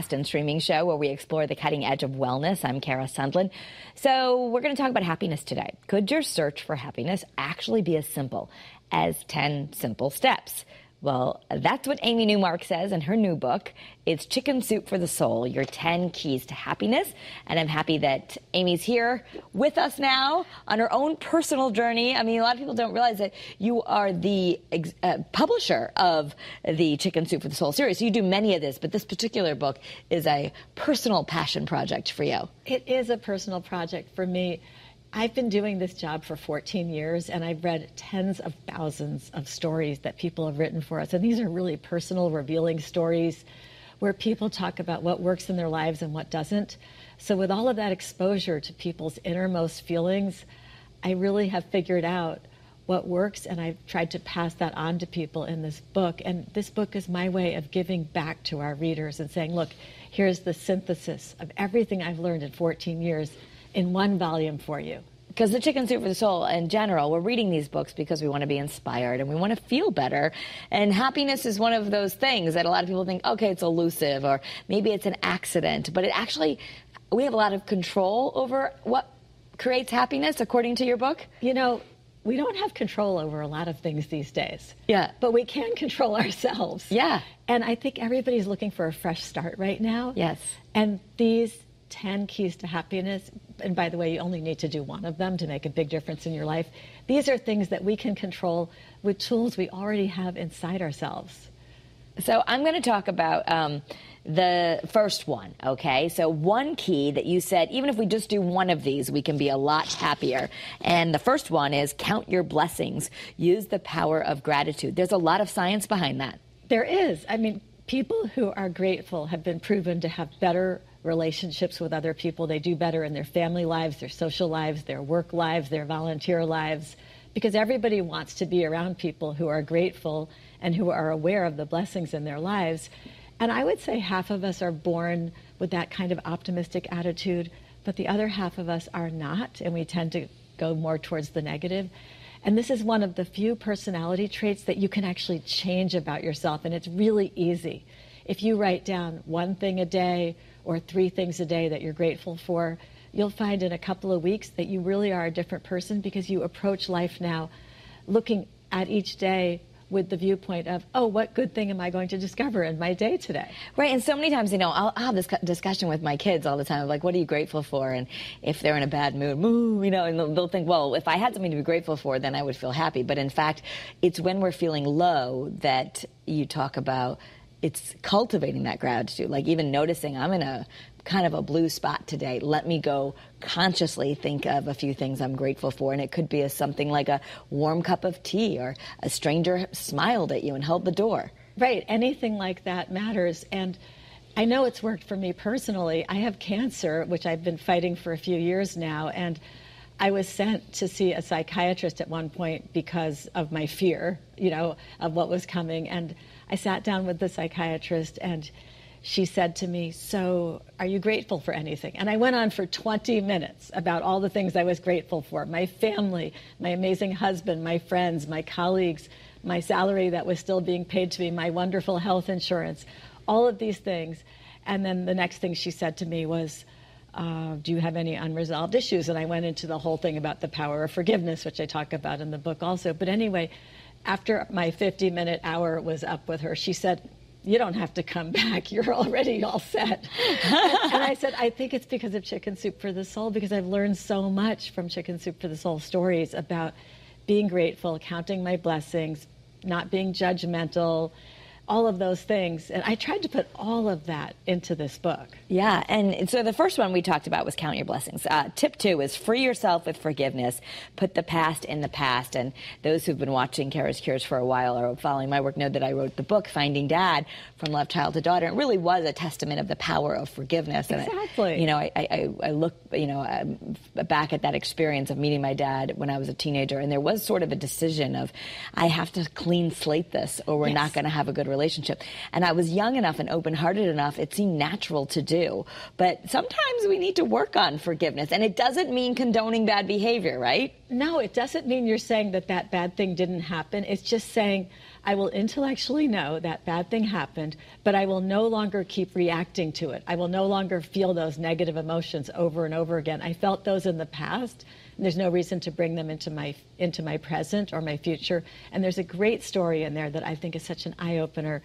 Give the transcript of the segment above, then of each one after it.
podcast and streaming show where we explore the cutting edge of wellness. I'm Kara Sundlun. So, we're going to talk about happiness today. Could your search for happiness actually be as simple as 10 simple steps? Well, that's what Amy Newmark says in her new book. It's Chicken Soup for the Soul, your 10 keys to happiness. And I'm happy that Amy's here with us now on her own personal journey. I mean, a lot of people don't realize that you are the uh, publisher of the Chicken Soup for the Soul series. So you do many of this, but this particular book is a personal passion project for you. It is a personal project for me. I've been doing this job for 14 years and I've read tens of thousands of stories that people have written for us. And these are really personal, revealing stories where people talk about what works in their lives and what doesn't. So, with all of that exposure to people's innermost feelings, I really have figured out what works and I've tried to pass that on to people in this book. And this book is my way of giving back to our readers and saying, look, here's the synthesis of everything I've learned in 14 years in one volume for you. Because the Chicken Soup for the Soul in general, we're reading these books because we want to be inspired and we want to feel better. And happiness is one of those things that a lot of people think, okay, it's elusive or maybe it's an accident. But it actually, we have a lot of control over what creates happiness, according to your book. You know, we don't have control over a lot of things these days. Yeah. But we can control ourselves. Yeah. And I think everybody's looking for a fresh start right now. Yes. And these 10 keys to happiness, and by the way, you only need to do one of them to make a big difference in your life. These are things that we can control with tools we already have inside ourselves. So I'm going to talk about um, the first one, okay? So one key that you said, even if we just do one of these, we can be a lot happier. And the first one is count your blessings. Use the power of gratitude. There's a lot of science behind that. There is. I mean, people who are grateful have been proven to have better relationships with other people. They do better in their family lives, their social lives, their work lives, their volunteer lives, because everybody wants to be around people who are grateful and who are aware of the blessings in their lives. And I would say half of us are born with that kind of optimistic attitude, but the other half of us are not, and we tend to go more towards the negative. And this is one of the few personality traits that you can actually change about yourself, and it's really easy. If you write down one thing a day or three things a day that you're grateful for, you'll find in a couple of weeks that you really are a different person because you approach life now looking at each day with the viewpoint of, oh, what good thing am I going to discover in my day today? Right. And so many times, you know, I'll, I'll have this discussion with my kids all the time, of like, what are you grateful for? And if they're in a bad mood, moo, you know, and they'll, they'll think, well, if I had something to be grateful for, then I would feel happy. But in fact, it's when we're feeling low that you talk about it's cultivating that gratitude. Like even noticing I'm in a kind of a blue spot today. Let me go consciously think of a few things I'm grateful for. And it could be a, something like a warm cup of tea or a stranger smiled at you and held the door. Right. Anything like that matters. And I know it's worked for me personally. I have cancer, which I've been fighting for a few years now. And I was sent to see a psychiatrist at one point because of my fear, you know, of what was coming. And I sat down with the psychiatrist and she said to me, So, are you grateful for anything? And I went on for 20 minutes about all the things I was grateful for my family, my amazing husband, my friends, my colleagues, my salary that was still being paid to me, my wonderful health insurance, all of these things. And then the next thing she said to me was, uh, Do you have any unresolved issues? And I went into the whole thing about the power of forgiveness, which I talk about in the book also. But anyway, after my 50 minute hour was up with her, she said, you don't have to come back. You're already all set. and I said, I think it's because of Chicken Soup for the Soul, because I've learned so much from Chicken Soup for the Soul stories about being grateful, counting my blessings, not being judgmental, all of those things. And I tried to put all of that into this book. Yeah. And so the first one we talked about was count your blessings. Uh, tip two is free yourself with forgiveness. Put the past in the past. And those who've been watching Kara's Cures for a while or following my work know that I wrote the book, Finding Dad, from Love Child to Daughter. It really was a testament of the power of forgiveness. And exactly. I, you know, I, I, I look, you know, um, back at that experience of meeting my dad when I was a teenager, and there was sort of a decision of, I have to clean slate this or we're yes. not going to have a good relationship relationship. And I was young enough and open hearted enough, it seemed natural to do. But sometimes we need to work on forgiveness. And it doesn't mean condoning bad behavior, right? No, it doesn't mean you're saying that that bad thing didn't happen. It's just saying, I will intellectually know that bad thing happened, but I will no longer keep reacting to it. I will no longer feel those negative emotions over and over again. I felt those in the past. There's no reason to bring them into my into my present or my future. And there's a great story in there that I think is such an eye opener.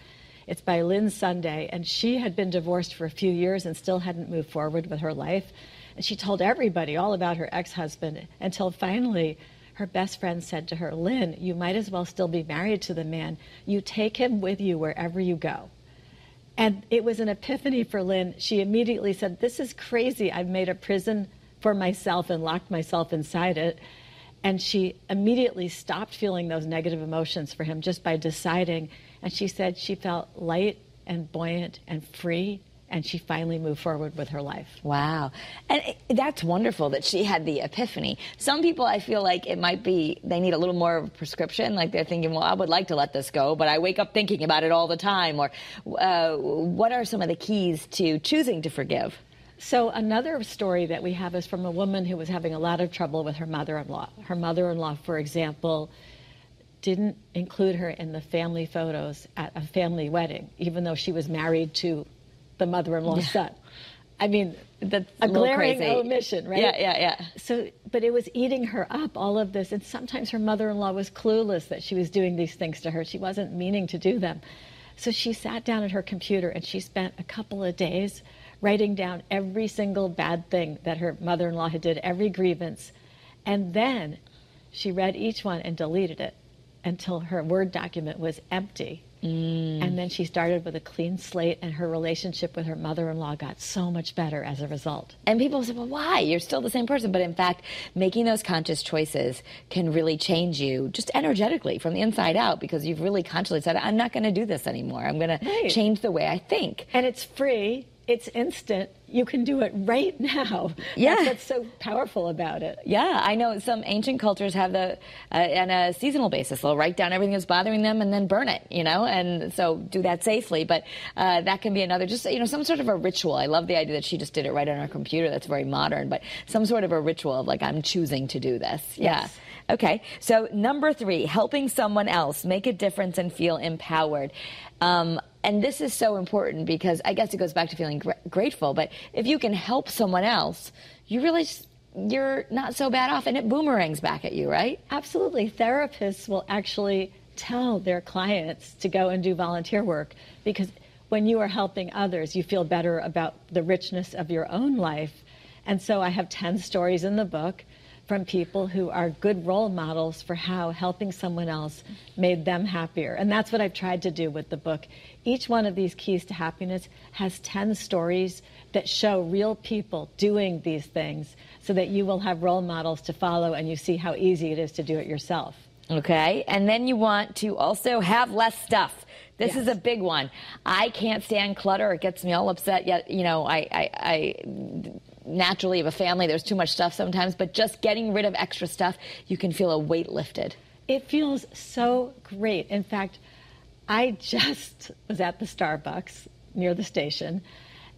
It's by Lynn Sunday, and she had been divorced for a few years and still hadn't moved forward with her life. And she told everybody all about her ex husband until finally her best friend said to her, Lynn, you might as well still be married to the man. You take him with you wherever you go. And it was an epiphany for Lynn. She immediately said, This is crazy. I've made a prison for myself and locked myself inside it. And she immediately stopped feeling those negative emotions for him just by deciding. And she said she felt light and buoyant and free and she finally moved forward with her life. Wow. And that's wonderful that she had the epiphany. Some people, I feel like it might be, they need a little more of a prescription. Like they're thinking, well, I would like to let this go, but I wake up thinking about it all the time. Or uh, what are some of the keys to choosing to forgive? So, another story that we have is from a woman who was having a lot of trouble with her mother in law. Her mother in law, for example, didn't include her in the family photos at a family wedding, even though she was married to the mother-in-law's yeah. son. I mean, that's a, a glaring crazy. omission, right? Yeah, yeah, yeah. So, but it was eating her up, all of this. And sometimes her mother in law was clueless that she was doing these things to her. She wasn't meaning to do them. So she sat down at her computer and she spent a couple of days writing down every single bad thing that her mother in law had did, every grievance. And then she read each one and deleted it until her Word document was empty. Mm. And then she started with a clean slate, and her relationship with her mother in law got so much better as a result. And people say, well, why? You're still the same person. But in fact, making those conscious choices can really change you just energetically from the inside out because you've really consciously said, I'm not going to do this anymore. I'm going right. to change the way I think. And it's free it's instant. You can do it right now. Yeah. That's what's so powerful about it. Yeah, I know some ancient cultures have the, uh, on a seasonal basis, they'll write down everything that's bothering them and then burn it, you know, and so do that safely. But uh, that can be another, just, you know, some sort of a ritual. I love the idea that she just did it right on her computer. That's very modern, but some sort of a ritual of like, I'm choosing to do this. Yeah. Okay. So number three, helping someone else make a difference and feel empowered. Um, and this is so important because I guess it goes back to feeling gr- grateful. But if you can help someone else, you realize you're not so bad off and it boomerangs back at you, right? Absolutely. Therapists will actually tell their clients to go and do volunteer work because when you are helping others, you feel better about the richness of your own life. And so I have 10 stories in the book from people who are good role models for how helping someone else made them happier. And that's what I've tried to do with the book. Each one of these keys to happiness has 10 stories that show real people doing these things so that you will have role models to follow and you see how easy it is to do it yourself. Okay. And then you want to also have less stuff. This yes. is a big one. I can't stand clutter. It gets me all upset. Yet, you know, I, I, I naturally of a family, there's too much stuff sometimes, but just getting rid of extra stuff, you can feel a weight lifted. It feels so great. In fact, I just was at the Starbucks near the station,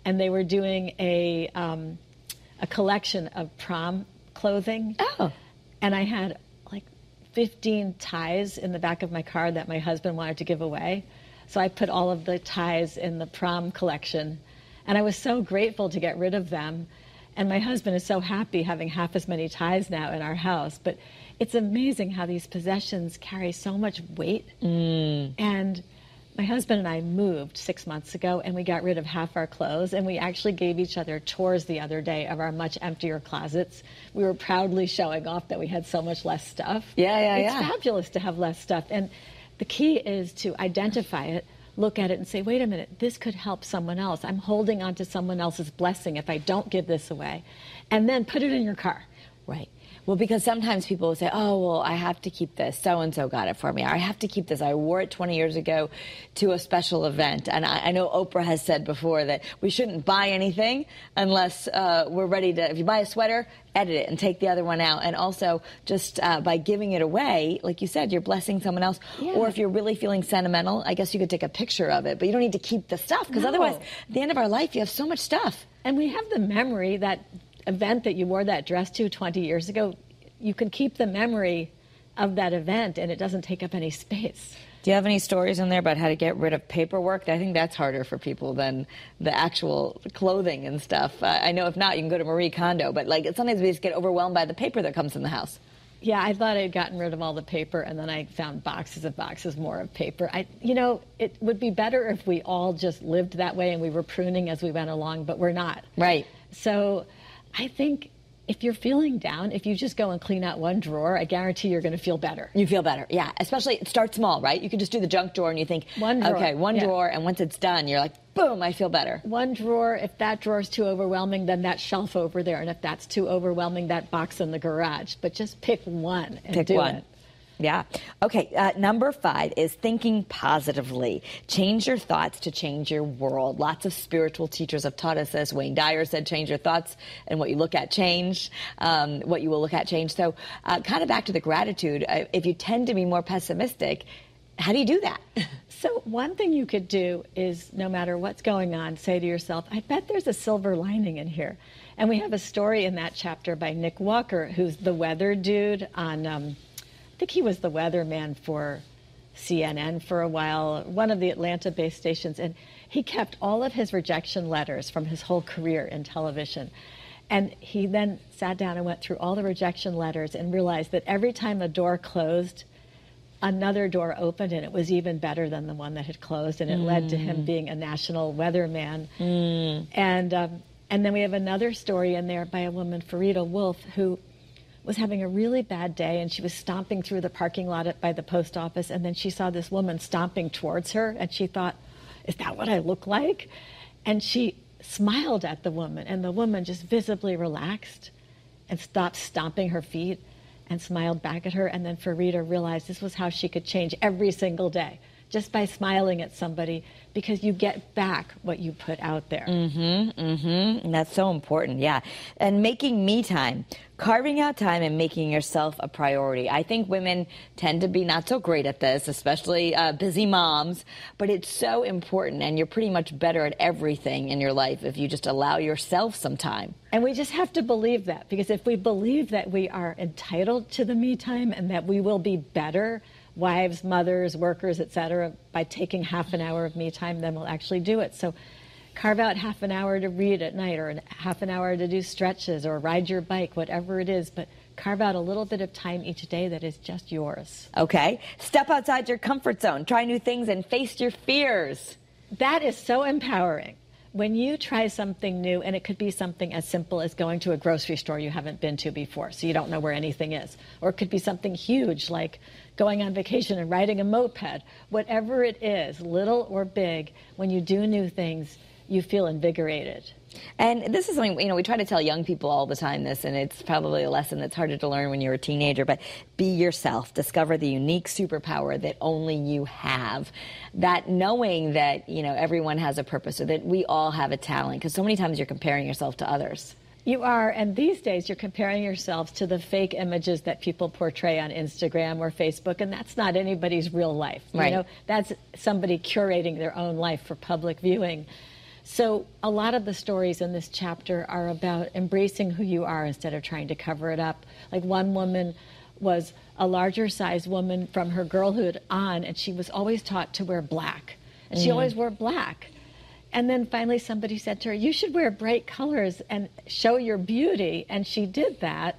and they were doing a um, a collection of prom clothing. Oh, and I had like 15 ties in the back of my car that my husband wanted to give away. So I put all of the ties in the prom collection, and I was so grateful to get rid of them and my husband is so happy having half as many ties now in our house. But it's amazing how these possessions carry so much weight. Mm. And my husband and I moved six months ago and we got rid of half our clothes and we actually gave each other tours the other day of our much emptier closets. We were proudly showing off that we had so much less stuff. Yeah, yeah, it's yeah. It's fabulous to have less stuff. And the key is to identify it look at it and say, wait a minute, this could help someone else. I'm holding on to someone else's blessing if I don't give this away. And then put it in your car. Right. Well, because sometimes people will say, oh, well, I have to keep this. So and so got it for me. I have to keep this. I wore it 20 years ago to a special event. And I, I know Oprah has said before that we shouldn't buy anything unless uh, we're ready to. If you buy a sweater, edit it and take the other one out. And also, just uh, by giving it away, like you said, you're blessing someone else. Yeah. Or if you're really feeling sentimental, I guess you could take a picture of it, but you don't need to keep the stuff because no. otherwise, at the end of our life, you have so much stuff. And we have the memory that event that you wore that dress to 20 years ago, you can keep the memory of that event and it doesn't take up any space. Do you have any stories in there about how to get rid of paperwork? I think that's harder for people than the actual clothing and stuff. Uh, I know if not, you can go to Marie Kondo, but like sometimes we just get overwhelmed by the paper that comes in the house. Yeah, I thought I'd gotten rid of all the paper, and then I found boxes and boxes more of paper. I, you know, it would be better if we all just lived that way and we were pruning as we went along, but we're not. Right. So, I think if you're feeling down, if you just go and clean out one drawer, I guarantee you're going to feel better. You feel better, yeah. Especially start small, right? You can just do the junk drawer and you think, one drawer. okay, one yeah. drawer, and once it's done, you're like, boom, I feel better. One drawer. If that drawer is too overwhelming, then that shelf over there, and if that's too overwhelming, that box in the garage. But just pick one and pick do one. it. Yeah. Okay. Uh, number five is thinking positively. Change your thoughts to change your world. Lots of spiritual teachers have taught us this. Wayne Dyer said, change your thoughts and what you look at change, um, what you will look at change. So, uh, kind of back to the gratitude. Uh, if you tend to be more pessimistic, how do you do that? So, one thing you could do is no matter what's going on, say to yourself, I bet there's a silver lining in here. And we have a story in that chapter by Nick Walker, who's the weather dude on. Um, think he was the weatherman for CNN for a while, one of the Atlanta based stations, and he kept all of his rejection letters from his whole career in television. And he then sat down and went through all the rejection letters and realized that every time a door closed, another door opened and it was even better than the one that had closed. And it mm. led to him being a national weatherman. Mm. And, um, and then we have another story in there by a woman, Farida Wolf, who was having a really bad day and she was stomping through the parking lot at, by the post office and then she saw this woman stomping towards her and she thought is that what i look like? And she smiled at the woman and the woman just visibly relaxed and stopped stomping her feet and smiled back at her and then farida realized this was how she could change every single day. Just by smiling at somebody because you get back what you put out there. Mm-hmm. Mm-hmm. And that's so important. Yeah. And making me time, carving out time and making yourself a priority. I think women tend to be not so great at this, especially uh, busy moms, but it's so important. And you're pretty much better at everything in your life if you just allow yourself some time. And we just have to believe that because if we believe that we are entitled to the me time and that we will be better wives, mothers, workers, etc., by taking half an hour of me time, then we'll actually do it. So carve out half an hour to read at night or half an hour to do stretches or ride your bike, whatever it is, but carve out a little bit of time each day that is just yours. Okay. Step outside your comfort zone, try new things, and face your fears. That is so empowering when you try something new, and it could be something as simple as going to a grocery store you haven't been to before, so you don't know where anything is, or it could be something huge like going on vacation and riding a moped. Whatever it is, little or big, when you do new things, you feel invigorated. And this is something, you know, we try to tell young people all the time this, and it's probably a lesson that's harder to learn when you're a teenager, but be yourself. Discover the unique superpower that only you have. That knowing that, you know, everyone has a purpose or that we all have a talent, because so many times you're comparing yourself to others. You are, and these days you're comparing yourselves to the fake images that people portray on Instagram or Facebook, and that's not anybody's real life. Right. You know, that's somebody curating their own life for public viewing. So, a lot of the stories in this chapter are about embracing who you are instead of trying to cover it up. Like one woman was a larger sized woman from her girlhood on, and she was always taught to wear black. And she mm. always wore black. And then finally, somebody said to her, You should wear bright colors and show your beauty. And she did that,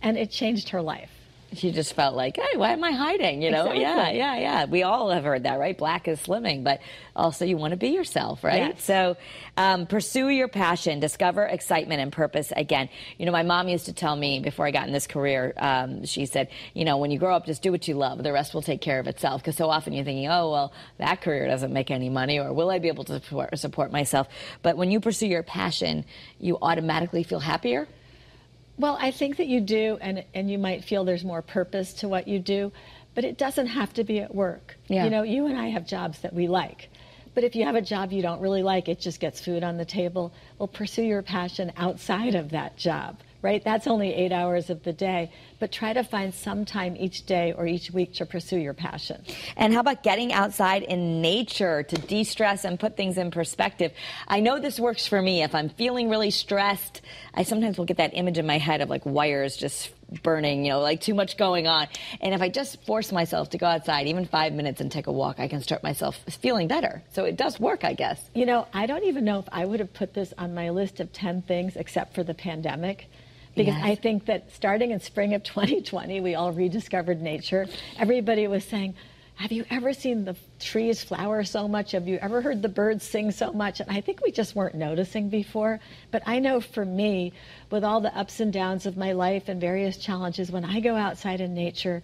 and it changed her life she just felt like, hey, why am I hiding? You know, exactly. yeah, yeah, yeah. We all have heard that, right? Black is slimming, but also you want to be yourself, right? Yes. So um, pursue your passion, discover excitement and purpose again. You know, my mom used to tell me before I got in this career, um, she said, you know, when you grow up, just do what you love. The rest will take care of itself. Because so often you're thinking, oh, well, that career doesn't make any money, or will I be able to support, support myself? But when you pursue your passion, you automatically feel happier well, I think that you do, and, and you might feel there's more purpose to what you do, but it doesn't have to be at work. Yeah. You know, you and I have jobs that we like. But if you have a job you don't really like, it just gets food on the table, well, pursue your passion outside of that job right? That's only eight hours of the day. But try to find some time each day or each week to pursue your passion. And how about getting outside in nature to de stress and put things in perspective? I know this works for me. If I'm feeling really stressed, I sometimes will get that image in my head of like wires just burning, you know, like too much going on. And if I just force myself to go outside, even five minutes and take a walk, I can start myself feeling better. So it does work, I guess. You know, I don't even know if I would have put this on my list of 10 things except for the pandemic. Because Yes. I think that starting in spring of 2020, we all rediscovered nature. Everybody was saying, Have you ever seen the trees flower so much? Have you ever heard the birds sing so much? And I think we just weren't noticing before. But I know for me, with all the ups and downs of my life and various challenges, when I go outside in nature,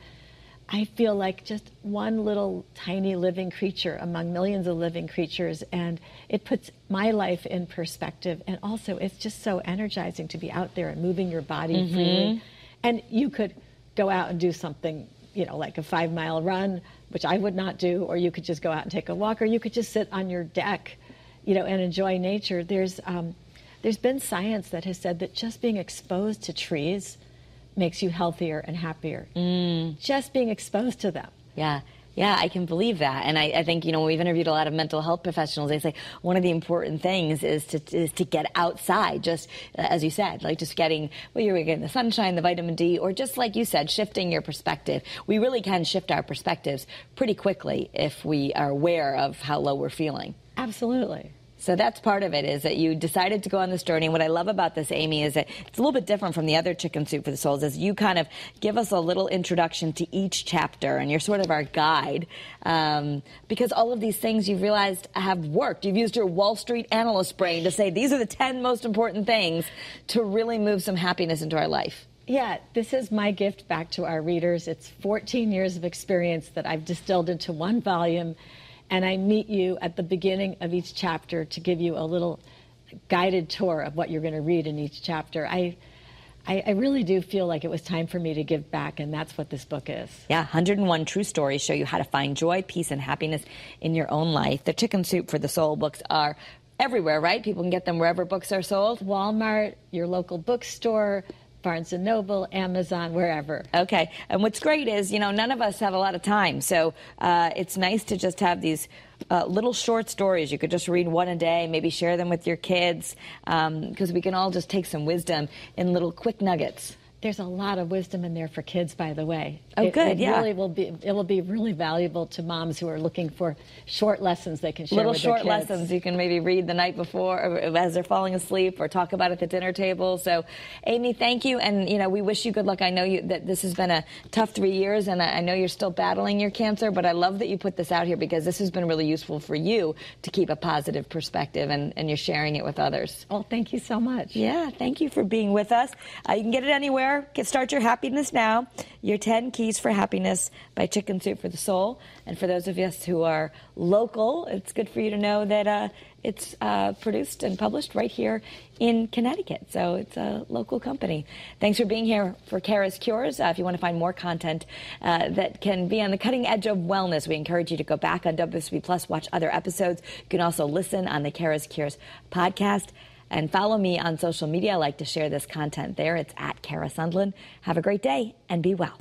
I feel like just one little tiny living creature among millions of living creatures, and it puts my life in perspective. And also, it's just so energizing to be out there and moving your body freely. And you could go out and do something, you know, like a five mile run, which I would not do, or you could just go out and take a walk, or you could just sit on your deck, you know, and enjoy nature. There's um, there's been science that has said that just being exposed to trees makes you healthier and happier. Just being exposed to them. Yeah. Yeah, I can believe that. And I, I think, you know, we've interviewed a lot of mental health professionals. They say one of the important things is to, is to get outside, just uh, as you said, like just getting, well, you're getting the sunshine, the vitamin D, or just like you said, shifting your perspective. We really can shift our perspectives pretty quickly if we are aware of how low we're feeling. Absolutely. So that's part of it is that you decided to go on this journey. And what I love about this, Amy, is that it's a little bit different from the other Chicken Soup for the Souls. Is you kind of give us a little introduction to each chapter, and you're sort of our guide um, because all of these things you've realized have worked. You've used your Wall Street analyst brain to say these are the ten most important things to really move some happiness into our life. Yeah, this is my gift back to our readers. It's 14 years of experience that I've distilled into one volume, and I meet you at the beginning of each chapter to give you a little guided tour of what you're going to read in each chapter. I, I, I really do feel like it was time for me to give back, and that's what this book is. Yeah, 101 true stories show you how to find joy, peace, and happiness in your own life. The Chicken Soup for the Soul books are everywhere, right? People can get them wherever books are sold. Walmart, your local bookstore, Barnes and Noble, Amazon, wherever. Okay. And what's great is, you know, none of us have a lot of time. So uh, it's nice to just have these uh, little short stories. You could just read one a day, maybe share them with your kids, because we can all just take some wisdom in little quick nuggets. There's a lot of wisdom in there for kids, by the way. Oh, it, good, It yeah. really will be. It will be really valuable to moms who are looking for short lessons they can share Little with their short lessons you can maybe read the night before or as they're falling asleep or talk about at the dinner table. So, Amy, thank you. And, you know, we wish you good luck. I know you, that this has been a tough three years and I I know you're still battling your cancer, but I love that you put this out here because this has been really useful for you to keep a positive perspective and, and you're sharing it with others. Well, thank you so much. Yeah, thank you for being with us. Uh, you can get it anywhere. Get Start Your Happiness Now. Your 10 Keys for Happiness by Chicken Soup for the Soul. And for those of us who are local, it's good for you to know that uh, it's uh, produced and published right here in Connecticut. So it's a local company. Thanks for being here for Kara's Cures. Uh, if you want to find more content uh, that can be on the cutting edge of wellness, we encourage you to go back on WSB Plus, watch other episodes. You can also listen on the Kara's Cures podcast. And follow me on social media. I like to share this content there. It's at Kara Sundlun. Have a great day and be well.